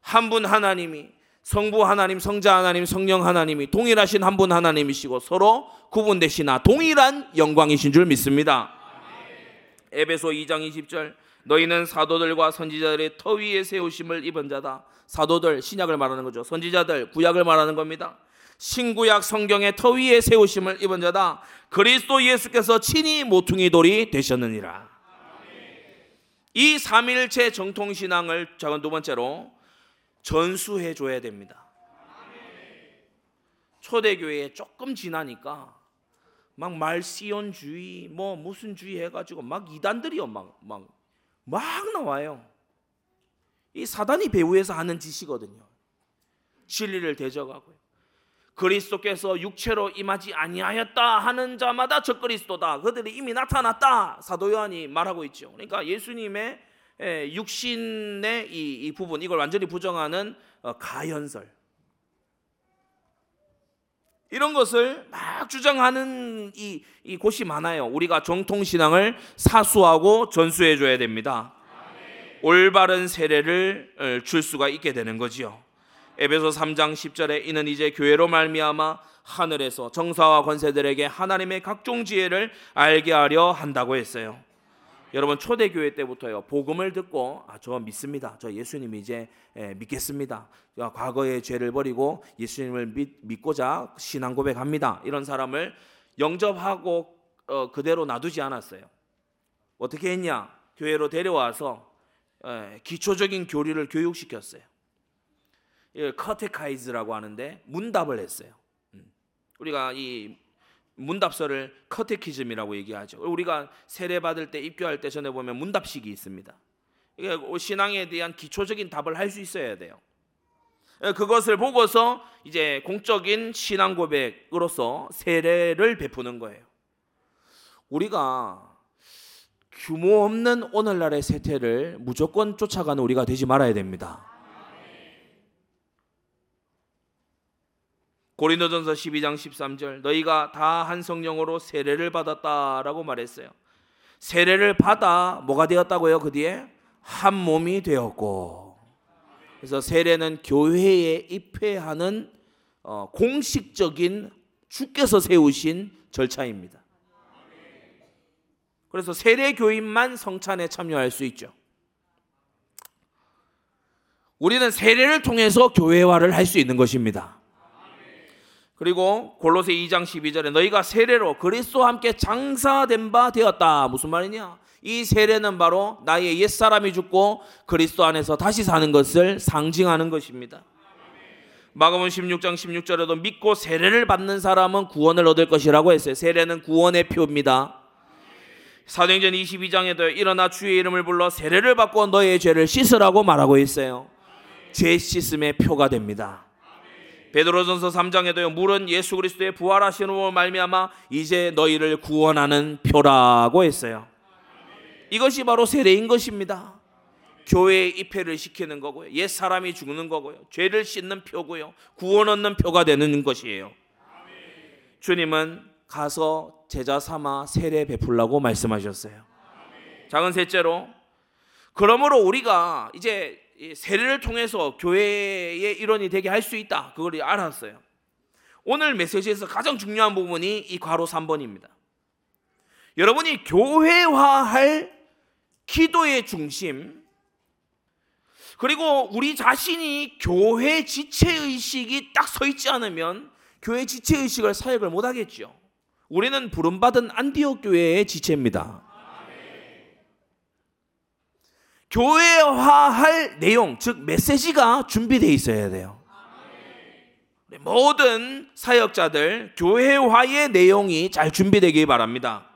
A: 한 분 하나님이 성부 하나님, 성자 하나님, 성령 하나님이 동일하신 한 분 하나님이시고 서로 구분되시나 동일한 영광이신 줄 믿습니다. 에베소 2장 20절 너희는 사도들과 선지자들의 터 위에 세우심을 입은 자다. 사도들 신약을 말하는 거죠. 선지자들 구약을 말하는 겁니다. 신구약 성경의 터 위에 세우심을 입은 자다. 그리스도 예수께서 친히 모퉁이 돌이 되셨느니라. 이 삼일체 정통 신앙을 작은 두 번째로 전수해 줘야 됩니다. 초대교회에 조금 지나니까 막 말시온주의 뭐 무슨 주의 해가지고 막 이단들이요 막막 막 나와요. 이 사단이 배후에서 하는 짓이거든요. 진리를 대적하고요. 그리스도께서 육체로 임하지 아니하였다 하는 자마다 저 그리스도다. 그들이 이미 나타났다. 사도 요한이 말하고 있죠. 그러니까 예수님의 육신의 이, 이 부분 이걸 완전히 부정하는 어, 가연설. 이런 것을 막 주장하는 이, 이 곳이 많아요. 우리가 정통신앙을 사수하고 전수해 줘야 됩니다. 올바른 세례를 어, 줄 수가 있게 되는 거지요. 에베소 3장 10절에 이는 이제 교회로 말미암아 하늘에서 정사와 권세들에게 하나님의 각종 지혜를 알게 하려 한다고 했어요. 여러분 초대 교회 때부터요 복음을 듣고 아, 저 믿습니다. 저 예수님 이제 예, 믿겠습니다. 과거의 죄를 버리고 예수님을 믿, 고자 신앙 고백합니다. 이런 사람을 영접하고 어, 그대로 놔두지 않았어요. 어떻게 했냐? 교회로 데려와서 예, 기초적인 교리를 교육시켰어요. 커테카이즈라고 하는데 문답을 했어요. 음. 우리가 이 문답서를 커테키즘이라고 얘기하죠. 우리가 세례 받을 때 입교할 때 전에 보면 문답식이 있습니다. 이게 신앙에 대한 기초적인 답을 할 수 있어야 돼요. 예, 그것을 보고서 이제 공적인 신앙 고백으로서 세례를 베푸는 거예요. 우리가 규모 없는 오늘날의 세태를 무조건 쫓아가는 우리가 되지 말아야 됩니다. 고린도전서 12장 13절 너희가 다 한 성령으로 세례를 받았다라고 말했어요. 세례를 받아 뭐가 되었다고요? 그 뒤에 한 몸이 되었고 그래서 세례는 교회에 입회하는 어, 공식적인 주께서 세우신 절차입니다. 그래서 세례 교인만 성찬에 참여할 수 있죠. 우리는 세례를 통해서 교회화를 할 수 있는 것입니다. 그리고 골로새 2장 12절에 너희가 세례로 그리스도와 함께 장사된 바 되었다. 무슨 말이냐? 이 세례는 바로 나의 옛사람이 죽고 그리스도 안에서 다시 사는 것을 상징하는 것입니다. 마가음 16장 16절에도 믿고 세례를 받는 사람은 구원을 얻을 것이라고 했어요. 세례는 구원의 표입니다. 사도행전 22장에도 일어나 주의 이름을 불러 세례를 받고 너의 죄를 씻으라고 말하고 있어요. 죄 씻음의 표가 됩니다. 베드로전서 3장에도요. 물은 예수 그리스도의 부활하시는 말미암아 이제 너희를 구원하는 표라고 했어요. 이것이 바로 세례인 것입니다. 교회에 입회를 시키는 거고요. 옛 사람이 죽는 거고요. 죄를 씻는 표고요. 구원 얻는 표가 되는 것이에요. 주님은 가서 제자 삼아 세례 베풀라고 말씀하셨어요. 작은 셋째로 그러므로 우리가 이제 세례를 통해서 교회의 일원이 되게 할 수 있다. 그걸 알았어요. 오늘 메시지에서 가장 중요한 부분이 이 괄호 3번입니다. 여러분이 교회화할 기도의 중심, 그리고 우리 자신이 교회 지체 의식이 딱 서 있지 않으면 교회 지체 의식을 사역을 못 하겠죠. 우리는 부름받은 안디옥 교회의 지체입니다. 교회화할 내용, 즉 메시지가 준비되어 있어야 돼요. 모든 사역자들 교회화의 내용이 잘 준비되기 바랍니다.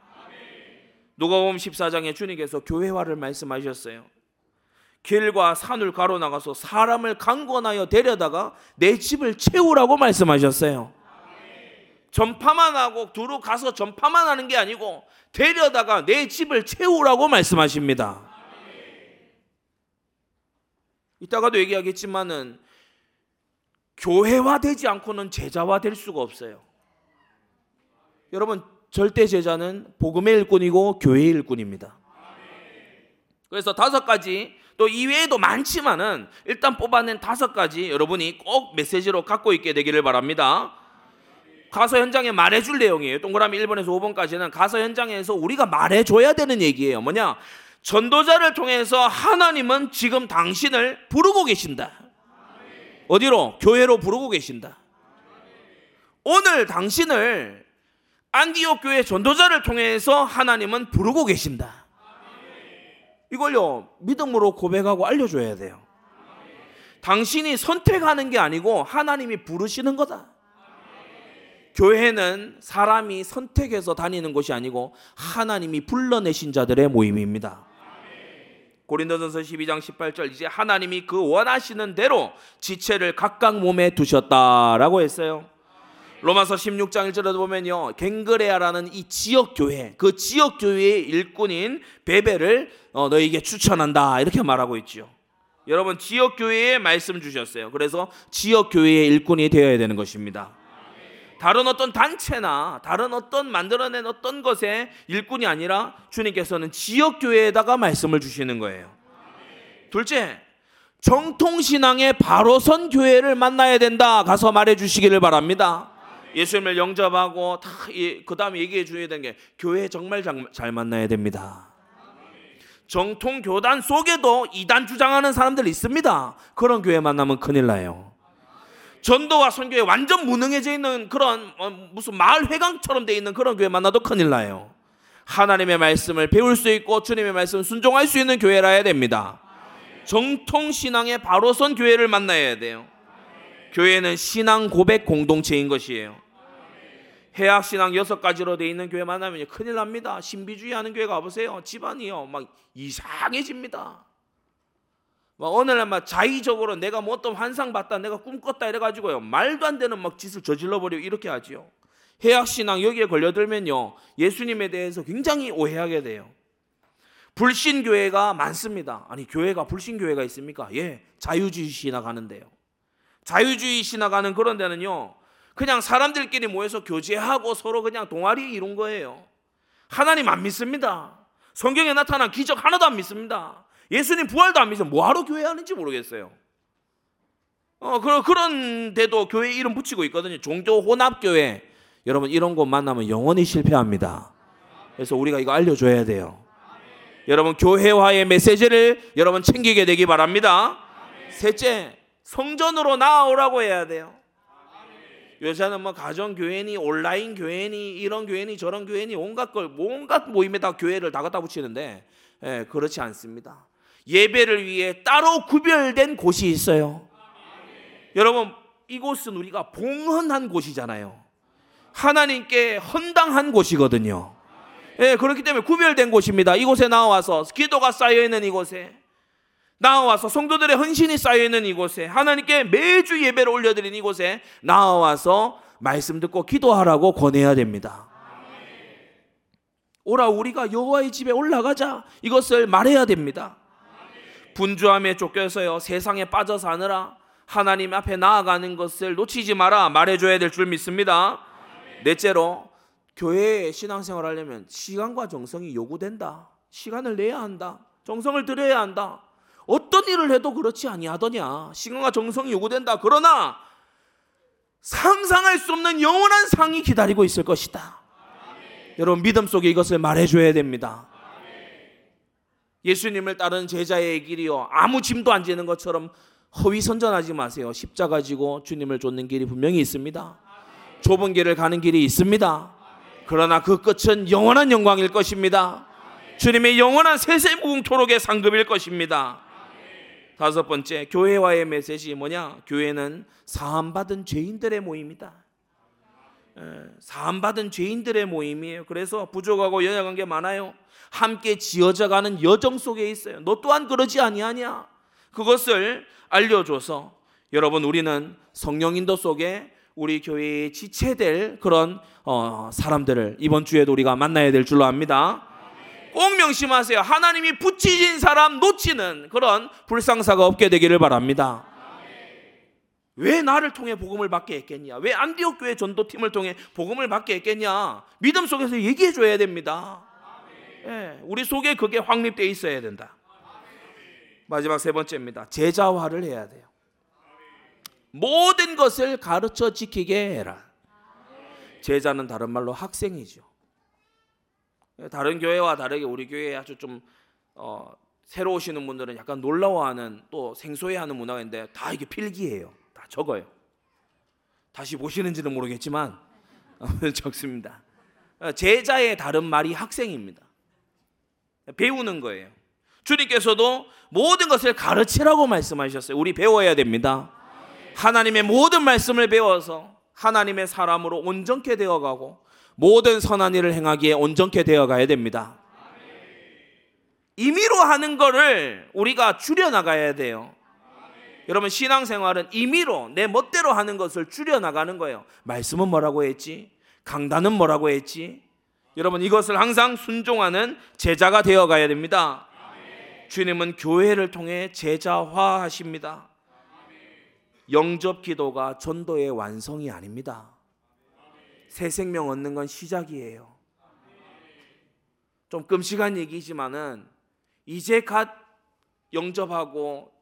A: 누가복음 14장에 주님께서 교회화를 말씀하셨어요. 길과 산을 가로 나가서 사람을 강권하여 데려다가 내 집을 채우라고 말씀하셨어요. 전파만 하고 두루 가서 전파만 하는 게 아니고 데려다가 내 집을 채우라고 말씀하십니다. 이따가도 얘기하겠지만은 교회화 되지 않고는 제자화 될 수가 없어요. 여러분 절대 제자는 복음의 일꾼이고 교회의 일꾼입니다. 그래서 다섯 가지 또 이외에도 많지만은 일단 뽑아낸 다섯 가지 여러분이 꼭 메시지로 갖고 있게 되기를 바랍니다. 가서 현장에 말해줄 내용이에요. 동그라미 1번에서 5번까지는 가서 현장에서 우리가 말해줘야 되는 얘기예요. 뭐냐? 전도자를 통해서 하나님은 지금 당신을 부르고 계신다. 어디로? 교회로 부르고 계신다. 오늘 당신을 안디옥 교회 전도자를 통해서 하나님은 부르고 계신다. 이걸요, 믿음으로 고백하고 알려줘야 돼요. 당신이 선택하는 게 아니고 하나님이 부르시는 거다. 교회는 사람이 선택해서 다니는 곳이 아니고 하나님이 불러내신 자들의 모임입니다. 고린도전서 12장 18절 이제 하나님이 그 원하시는 대로 지체를 각각 몸에 두셨다라고 했어요. 로마서 16장 1절에도 보면요. 갱그레아라는 이 지역 교회, 그 지역 교회의 일꾼인 베베를 어, 너에게 추천한다. 이렇게 말하고 있지요. 여러분 지역 교회에 말씀 주셨어요. 그래서 지역 교회의 일꾼이 되어야 되는 것입니다. 다른 어떤 단체나 다른 어떤 만들어낸 어떤 것의 일꾼이 아니라 주님께서는 지역 교회에다가 말씀을 주시는 거예요. 둘째, 정통 신앙의 바로 선 교회를 만나야 된다. 가서 말해 주시기를 바랍니다. 예수님을 영접하고 다 그 다음에 얘기해 줘야 되는 게 교회 정말 잘, 잘 만나야 됩니다. 정통 교단 속에도 이단 주장하는 사람들 있습니다. 그런 교회 만나면 큰일 나요. 전도와 선교에 완전 무능해져 있는 그런 어, 무슨 마을 회강처럼 돼 있는 그런 교회 만나도 큰일 나요. 하나님의 말씀을 배울 수 있고 주님의 말씀을 순종할 수 있는 교회라 해야 됩니다. 정통 신앙의 바로 선 교회를 만나야 돼요. 교회는 신앙 고백 공동체인 것이에요. 해학 신앙 여섯 가지로 돼 있는 교회 만나면 큰일 납니다. 신비주의 하는 교회 가보세요. 집안이요 막 이상해집니다. 막 어느 날막 자의적으로 내가 뭐 어떤 환상 봤다, 내가 꿈 꿨다 이래가지고요 말도 안 되는 막 짓을 저질러 버리고 이렇게 하지요. 해학 신앙 여기에 걸려들면요 예수님에 대해서 굉장히 오해하게 돼요. 불신 교회가 많습니다. 아니 교회가 불신 교회가 있습니까? 예, 자유주의 신학 하는데요. 자유주의 신학 하는 그런 데는요 그냥 사람들끼리 모여서 교제하고 서로 그냥 동아리 이룬 거예요. 하나님 안 믿습니다. 성경에 나타난 기적 하나도 안 믿습니다. 예수님 부활도 안 믿으면 뭐하러 교회 하는지 모르겠어요. 어, 그런, 그런데도 교회 이름 붙이고 있거든요. 종교 혼합교회. 여러분, 이런 곳 만나면 영원히 실패합니다. 그래서 우리가 이거 알려줘야 돼요. 여러분, 교회화의 메시지를 여러분 챙기게 되기 바랍니다. 셋째, 성전으로 나아오라고 해야 돼요. 요새는 뭐 가정 교회니 온라인 교회니 이런 교회니 저런 교회니 온갖 걸 온갖 모임에 다 교회를 다 갖다 붙이는데 예, 그렇지 않습니다. 예배를 위해 따로 구별된 곳이 있어요. 여러분 이곳은 우리가 봉헌한 곳이잖아요. 하나님께 헌당한 곳이거든요. 예, 그렇기 때문에 구별된 곳입니다. 이곳에 나와서 기도가 쌓여 있는 이곳에 나와서 성도들의 헌신이 쌓여 있는 이곳에 하나님께 매주 예배를 올려드린 이곳에 나와서 말씀 듣고 기도하라고 권해야 됩니다. 오라 우리가 여호와의 집에 올라가자 이것을 말해야 됩니다. 분주함에 쫓겨서요 세상에 빠져 사느라 하나님 앞에 나아가는 것을 놓치지 마라 말해줘야 될 줄 믿습니다. 넷째로 교회에 신앙생활 하려면 시간과 정성이 요구된다. 시간을 내야 한다. 정성을 들여야 한다. 어떤 일을 해도 그렇지 아니하더냐. 시간과 정성이 요구된다. 그러나 상상할 수 없는 영원한 상이 기다리고 있을 것이다. 여러분 믿음 속에 이것을 말해줘야 됩니다. 예수님을 따르는 제자의 길이요 아무 짐도 안 지는 것처럼 허위 선전하지 마세요. 십자가 지고 주님을 쫓는 길이 분명히 있습니다. 좁은 길을 가는 길이 있습니다. 그러나 그 끝은 영원한 영광일 것입니다. 주님의 영원한 세세무궁토록의 상급일 것입니다. 다섯 번째 교회와의 메시지 뭐냐? 교회는 사함받은 죄인들의 모임이다. 사함받은 죄인들의 모임이에요. 그래서 부족하고 연약한 게 많아요. 함께 지어져가는 여정 속에 있어요. 너 또한 그러지 아니하냐? 그것을 알려줘서 여러분 우리는 성령 인도 속에 우리 교회에 지체될 그런 어, 사람들을 이번 주에도 우리가 만나야 될 줄로 압니다. 꼭 명심하세요. 하나님이 붙이신 사람 놓치는 그런 불상사가 없게 되기를 바랍니다. 왜 나를 통해 복음을 받게 했겠냐? 왜 안디옥 교회 전도팀을 통해 복음을 받게 했겠냐? 믿음 속에서 얘기해 줘야 됩니다. 예, 우리 속에 그게 확립되어 있어야 된다. 마지막 세 번째입니다. 제자화를 해야 돼요. 모든 것을 가르쳐 지키게 해라. 제자는 다른 말로 학생이죠. 다른 교회와 다르게 우리 교회에 아주 좀 어, 새로 오시는 분들은 약간 놀라워하는 또 생소해하는 문화가 있는데 다 이게 필기예요. 다 적어요. 다시 보시는지는 모르겠지만 적습니다. 제자의 다른 말이 학생입니다. 배우는 거예요. 주님께서도 모든 것을 가르치라고 말씀하셨어요. 우리 배워야 됩니다. 하나님의 모든 말씀을 배워서 하나님의 사람으로 온전케 되어가고 모든 선한 일을 행하기에 온전케 되어가야 됩니다. 임의로 하는 거를 우리가 줄여 나가야 돼요. 여러분 신앙생활은 임의로 내 멋대로 하는 것을 줄여 나가는 거예요. 말씀은 뭐라고 했지? 강단은 뭐라고 했지? 여러분 이것을 항상 순종하는 제자가 되어 가야 됩니다. 주님은 교회를 통해 제자화 하십니다. 영접 기도가 전도의 완성이 아닙니다. 새 생명 얻는 건 시작이에요. 좀 끔찍한 얘기지만은 이제 갓 영접하고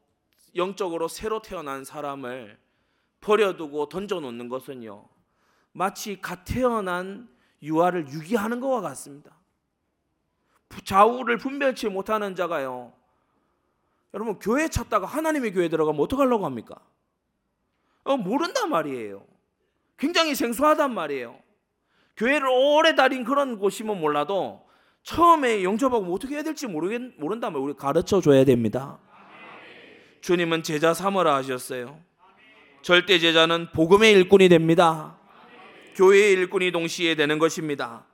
A: 영적으로 새로 태어난 사람을 버려두고 던져놓는 것은요, 마치 갓 태어난 유아를 유기하는 것과 같습니다. 좌우를 분별치 못하는 자가요, 여러분 교회 찾다가 하나님의 교회 들어가면 어떡하려고 합니까? 어, 모른단 말이에요. 굉장히 생소하단 말이에요. 교회를 오래 다닌 그런 곳이면 몰라도 처음에 영접하고 뭐 어떻게 해야 될지 모르겠, 모른다면 우리 가르쳐 줘야 됩니다. 주님은 제자 삼으라 하셨어요. 절대 제자는 복음의 일꾼이 됩니다. 교회의 일꾼이 동시에 되는 것입니다.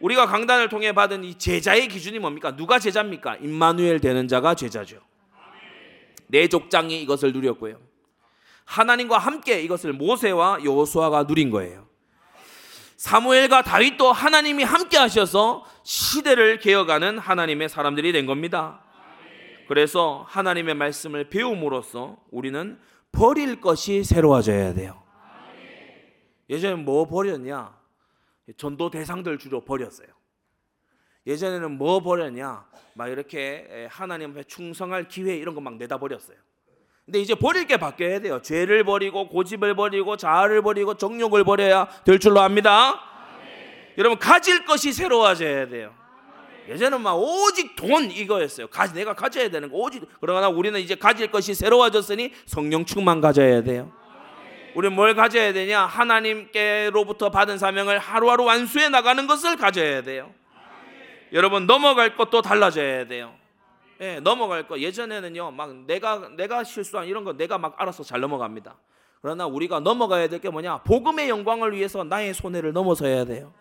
A: 우리가 강단을 통해 받은 이 제자의 기준이 뭡니까? 누가 제자입니까? 임마누엘 되는 자가 제자죠. 내 족장이 이것을 누렸고요. 하나님과 함께 이것을 모세와 여호수아가 누린 거예요. 사무엘과 다윗도 하나님이 함께 하셔서 시대를 개혁하는 하나님의 사람들이 된 겁니다. 그래서 하나님의 말씀을 배움으로써 우리는 버릴 것이 새로워져야 돼요. 예전에 뭐 버렸냐? 전도 대상들 주로 버렸어요. 예전에는 뭐 버렸냐? 막 이렇게 하나님 앞에 충성할 기회 이런 거 막 내다 버렸어요. 근데 이제 버릴 게 바뀌어야 돼요. 죄를 버리고 고집을 버리고 자아를 버리고 정욕을 버려야 될 줄로 압니다. 여러분 가질 것이 새로워져야 돼요. 예전은 막 오직 돈 이거였어요. 가지 내가 가져야 되는 거 오직 그러나 우리는 이제 가질 것이 새로워졌으니 성령 충만 가져야 돼요. 우리는 뭘 가져야 되냐? 하나님께로부터 받은 사명을 하루하루 완수해 나가는 것을 가져야 돼요. 여러분 넘어갈 것도 달라져야 돼요. 예, 넘어갈 거 예전에는요 막 내가 내가 실수한 이런 거 내가 막 알아서 잘 넘어갑니다. 그러나 우리가 넘어가야 될 게 뭐냐? 복음의 영광을 위해서 나의 손해를 넘어서야 돼요.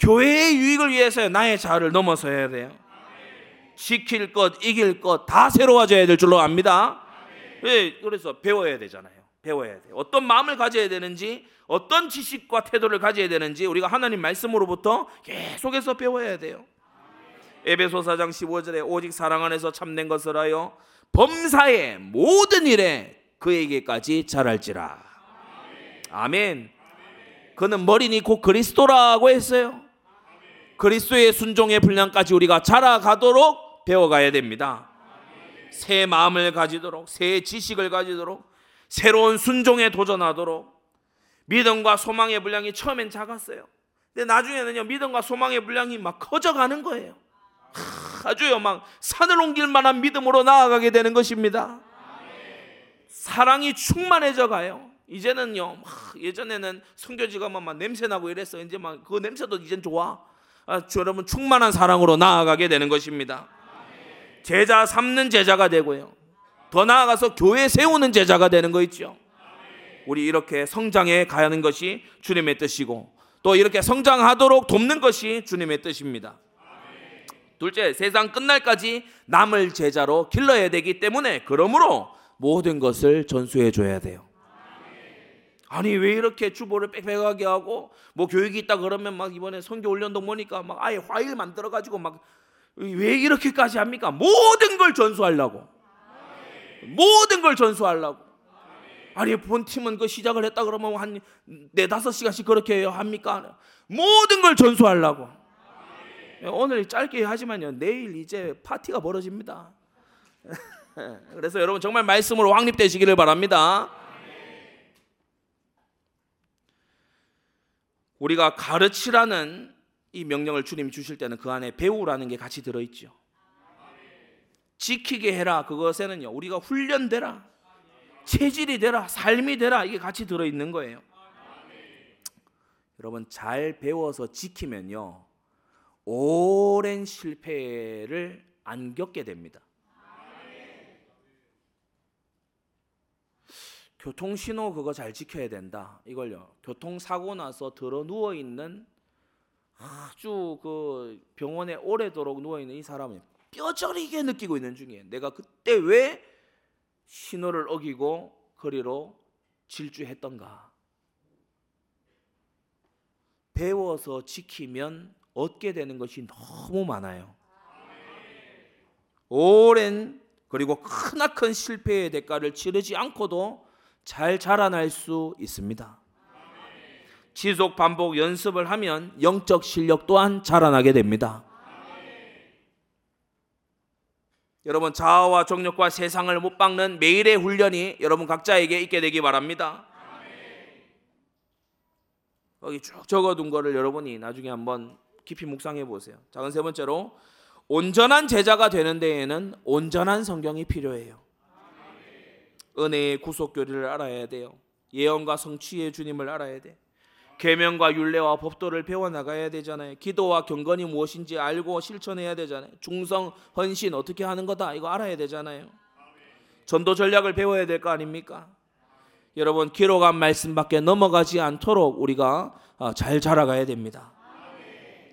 A: 교회의 유익을 위해서 나의 자아를 넘어서야 돼요. 지킬 것, 이길 것 다 새로워져야 될 줄로 압니다. 예, 그래서 배워야 되잖아요. 배워야 돼요. 어떤 마음을 가져야 되는지, 어떤 지식과 태도를 가져야 되는지 우리가 하나님 말씀으로부터 계속해서 배워야 돼요. 에베소 4장 15절에 오직 사랑 안에서 참된 것을 하여 범사의 모든 일에 그에게까지 잘할지라. 아멘. 그는 머리니 곧 그리스도라고 했어요. 그리스도의 순종의 분량까지 우리가 자라가도록 배워가야 됩니다. 새 마음을 가지도록, 새 지식을 가지도록, 새로운 순종에 도전하도록 믿음과 소망의 분량이 처음엔 작았어요. 근데 나중에는요 믿음과 소망의 분량이 막 커져가는 거예요. 아주요 막 산을 옮길 만한 믿음으로 나아가게 되는 것입니다. 사랑이 충만해져 가요. 이제는요 예전에는 성교지가 막 냄새 나고 이랬어. 이제 막 그 냄새도 이젠 좋아. 아, 여러분 충만한 사랑으로 나아가게 되는 것입니다. 제자 삼는 제자가 되고요. 더 나아가서 교회 세우는 제자가 되는 거 있죠. 우리 이렇게 성장해 가는 것이 주님의 뜻이고 또 이렇게 성장하도록 돕는 것이 주님의 뜻입니다. 둘째, 세상 끝날까지 남을 제자로 길러야 되기 때문에 그러므로 모든 것을 전수해 줘야 돼요. 아니 왜 이렇게 주보를 빽빽하게 하고 뭐 교육이 있다 그러면 막 이번에 선교 훈련도 보니까 막 아예 화일 만들어 가지고 막 왜 이렇게까지 합니까? 모든 걸 전수하려고. 모든 걸 전수하려고. 아니 본 팀은 그 시작을 했다 그러면 한 네 다섯 시간씩 그렇게 합니까? 모든 걸 전수하려고. 오늘 짧게 하지만요 내일 이제 파티가 벌어집니다. 그래서 여러분 정말 말씀으로 확립되시기를 바랍니다. 우리가 가르치라는 이 명령을 주님이 주실 때는 그 안에 배우라는 게 같이 들어있죠. 지키게 해라 그것에는요 우리가 훈련되라 체질이 되라 삶이 되라 이게 같이 들어 있는 거예요. 여러분 잘 배워서 지키면요 오랜 실패를 안 겪게 됩니다. 교통 신호 그거 잘 지켜야 된다. 이걸요. 교통 사고 나서 들어 누워 있는 아주 그 병원에 오래도록 누워 있는 이 사람은 뼈저리게 느끼고 있는 중이에요. 내가 그때 왜 신호를 어기고 거리로 질주했던가? 배워서 지키면 얻게 되는 것이 너무 많아요. 오랜 그리고 크나큰 실패의 대가를 치르지 않고도 잘 자라날 수 있습니다. 지속 반복 연습을 하면 영적 실력 또한 자라나게 됩니다. 여러분 자아와 정력과 세상을 못 박는 매일의 훈련이 여러분 각자에게 있게 되기 바랍니다. 여기 쭉 적어둔 거를 여러분이 나중에 한번 깊이 묵상해 보세요. 작은 세 번째로 온전한 제자가 되는 데에는 온전한 성경이 필요해요. 은혜의 구속 교리를 알아야 돼요. 예언과 성취의 주님을 알아야 돼. 계명과 율례와 법도를 배워 나가야 되잖아요. 기도와 경건이 무엇인지 알고 실천해야 되잖아요. 중성, 헌신 어떻게 하는 거다 이거 알아야 되잖아요. 전도 전략을 배워야 될 거 아닙니까? 여러분 기록한 말씀밖에 넘어가지 않도록 우리가 어, 잘 자라가야 됩니다.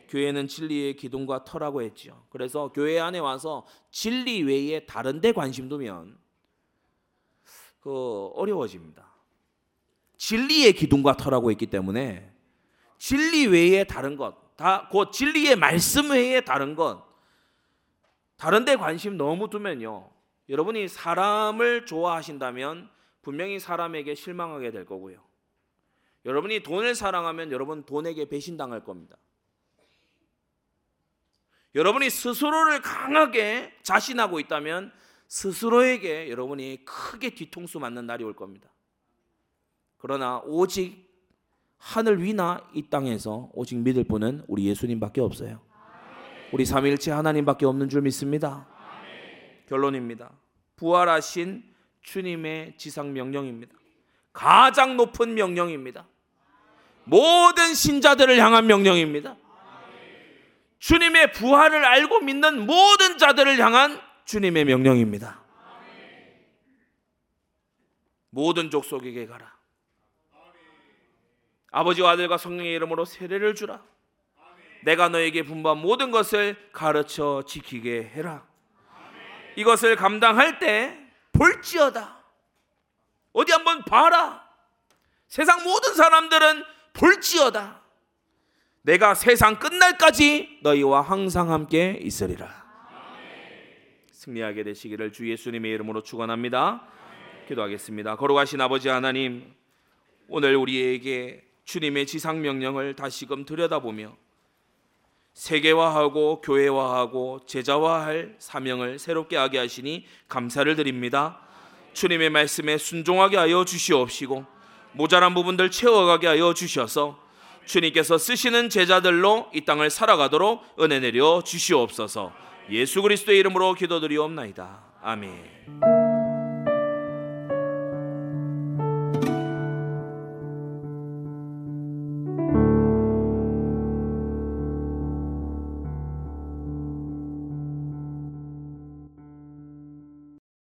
A: 교회는 진리의 기둥과 터라고 했죠. 그래서 교회 안에 와서 진리 외에 다른 데 관심 두면 그 어려워집니다. 진리의 기둥과 터라고 했기 때문에 진리 외에 다른 것, 다곧 진리의 말씀 외에 다른 것, 다른 데 관심 너무 두면요. 여러분이 사람을 좋아하신다면 분명히 사람에게 실망하게 될 거고요. 여러분이 돈을 사랑하면 여러분 돈에게 배신당할 겁니다. 여러분이 스스로를 강하게 자신하고 있다면 스스로에게 여러분이 크게 뒤통수 맞는 날이 올 겁니다. 그러나 오직 하늘 위나 이 땅에서 오직 믿을 분은 우리 예수님밖에 없어요. 우리 삼일체 하나님밖에 없는 줄 믿습니다. 결론입니다. 부활하신 주님의 지상 명령입니다. 가장 높은 명령입니다. 모든 신자들을 향한 명령입니다. 주님의 부활을 알고 믿는 모든 자들을 향한 주님의 명령입니다. 모든 족속에게 가라. 아버지와 아들과 성령의 이름으로 세례를 주라. 내가 너에게 분부한 모든 것을 가르쳐 지키게 해라. 이것을 감당할 때 볼지어다. 어디 한번 봐라. 세상 모든 사람들은 볼지어다. 내가 세상 끝날까지 너희와 항상 함께 있으리라. 승리하게 되시기를 주 예수님의 이름으로 축원합니다. 기도하겠습니다. 거룩하신 아버지 하나님, 오늘 우리에게 주님의 지상 명령을 다시금 들여다보며 세계화하고 교회화하고 제자화할 사명을 새롭게 하게 하시니 감사를 드립니다. 주님의 말씀에 순종하게 하여 주시옵시고 모자란 부분들 채워가게 하여 주셔서 주님께서 쓰시는 제자들로 이 땅을 살아가도록 은혜 내려 주시옵소서. 예수 그리스도의 이름으로 기도드리옵나이다. 아멘.